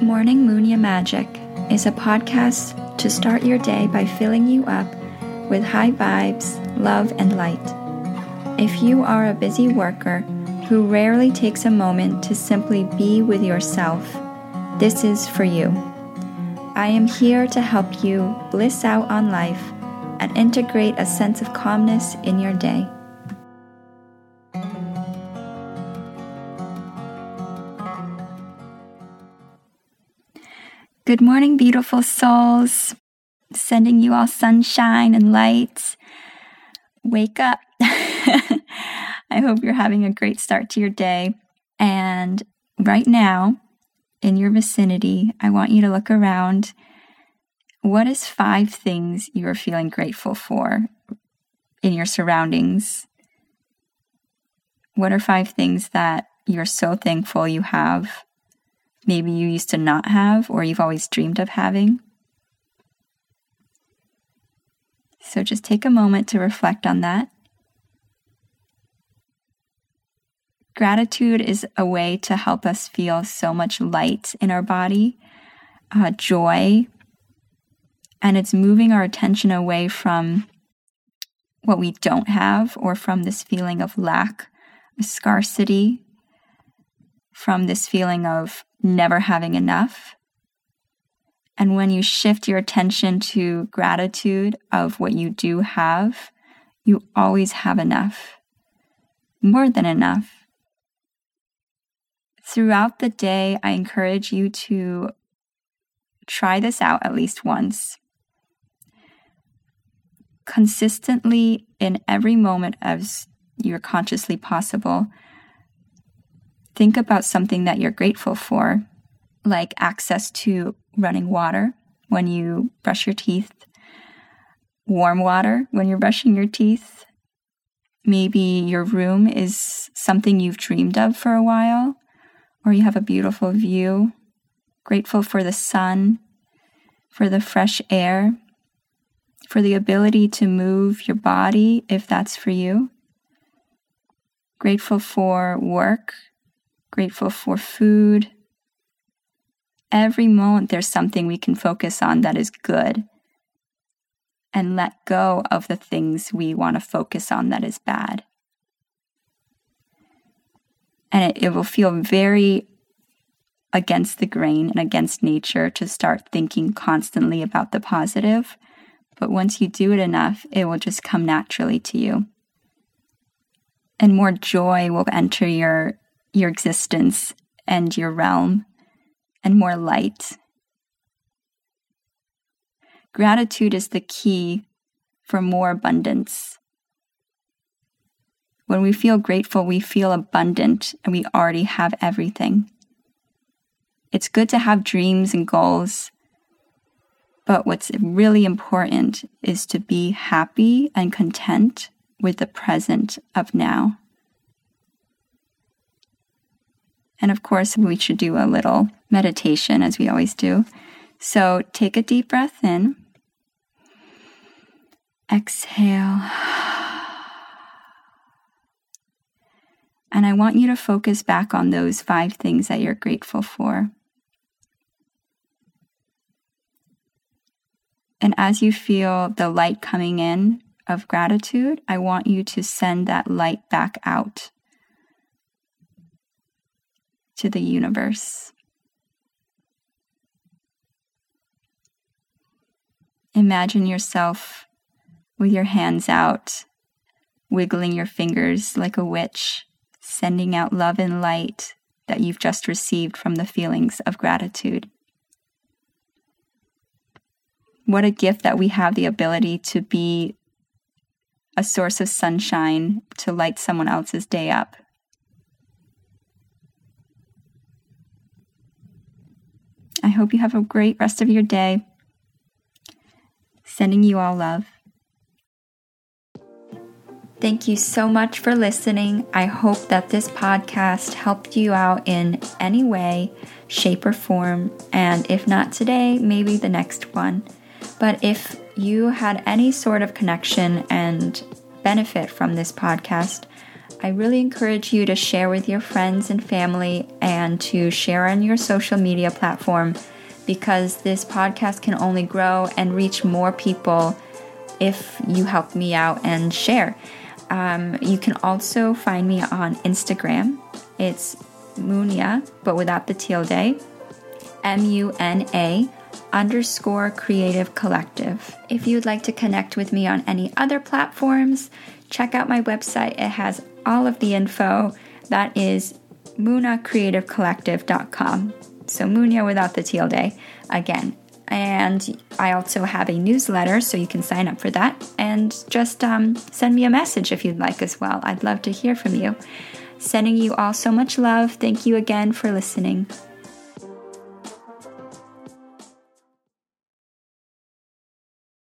Morning Munya Magic is a podcast to start your day by filling you up with high vibes, love, and light. If you are a busy worker who rarely takes a moment to simply be with yourself, this is for you. I am here to help you bliss out on life and integrate a sense of calmness in your day. Good morning, beautiful souls. Sending you all sunshine and light. Wake up. I hope you're having a great start to your day. And right now, in your vicinity, I want you to look around. What is five things you are feeling grateful for in your surroundings? What are five things that you're so thankful you have? Maybe you used to not have or you've always dreamed of having. So just take a moment to reflect on that. Gratitude is a way to help us feel so much light in our body, uh, joy, and it's moving our attention away from what we don't have or from this feeling of lack, scarcity, from this feeling of never having enough. And when you shift your attention to gratitude of what you do have, you always have enough, more than enough. Throughout the day, I encourage you to try this out at least once. Consistently, in every moment as you're consciously possible, think about something that you're grateful for, like access to running water when you brush your teeth, warm water when you're brushing your teeth. Maybe your room is something you've dreamed of for a while, or you have a beautiful view. Grateful for the sun, for the fresh air, for the ability to move your body if that's for you. Grateful for work grateful for food. Every moment, there's something we can focus on that is good and let go of the things we want to focus on that is bad. And it, it will feel very against the grain and against nature to start thinking constantly about the positive. But once you do it enough, it will just come naturally to you. And more joy will enter your your existence and your realm, and more light. Gratitude is the key for more abundance. When we feel grateful, we feel abundant and we already have everything. It's good to have dreams and goals, but what's really important is to be happy and content with the present of now. And of course, we should do a little meditation as we always do. So take a deep breath in, exhale. And I want you to focus back on those five things that you're grateful for. And as you feel the light coming in of gratitude, I want you to send that light back out to the universe. Imagine yourself with your hands out, wiggling your fingers like a witch, sending out love and light that you've just received from the feelings of gratitude. What a gift that we have the ability to be a source of sunshine to light someone else's day up. I hope you have a great rest of your day. Sending you all love. Thank you so much for listening. I hope that this podcast helped you out in any way, shape, or form. And if not today, maybe the next one. But if you had any sort of connection and benefit from this podcast, I really encourage you to share with your friends and family and to share on your social media platform because this podcast can only grow and reach more people if you help me out and share. Um, you can also find me on Instagram. It's Munia, but without the tilde. M U N A underscore creative collective. If you'd like to connect with me on any other platforms, check out my website. It has all of the info. That is munacreativecollective.com. So Munya without the tilde again. And I also have a newsletter, so you can sign up for that. And just um, send me a message if you'd like as well. I'd love to hear from you. Sending you all so much love. Thank you again for listening.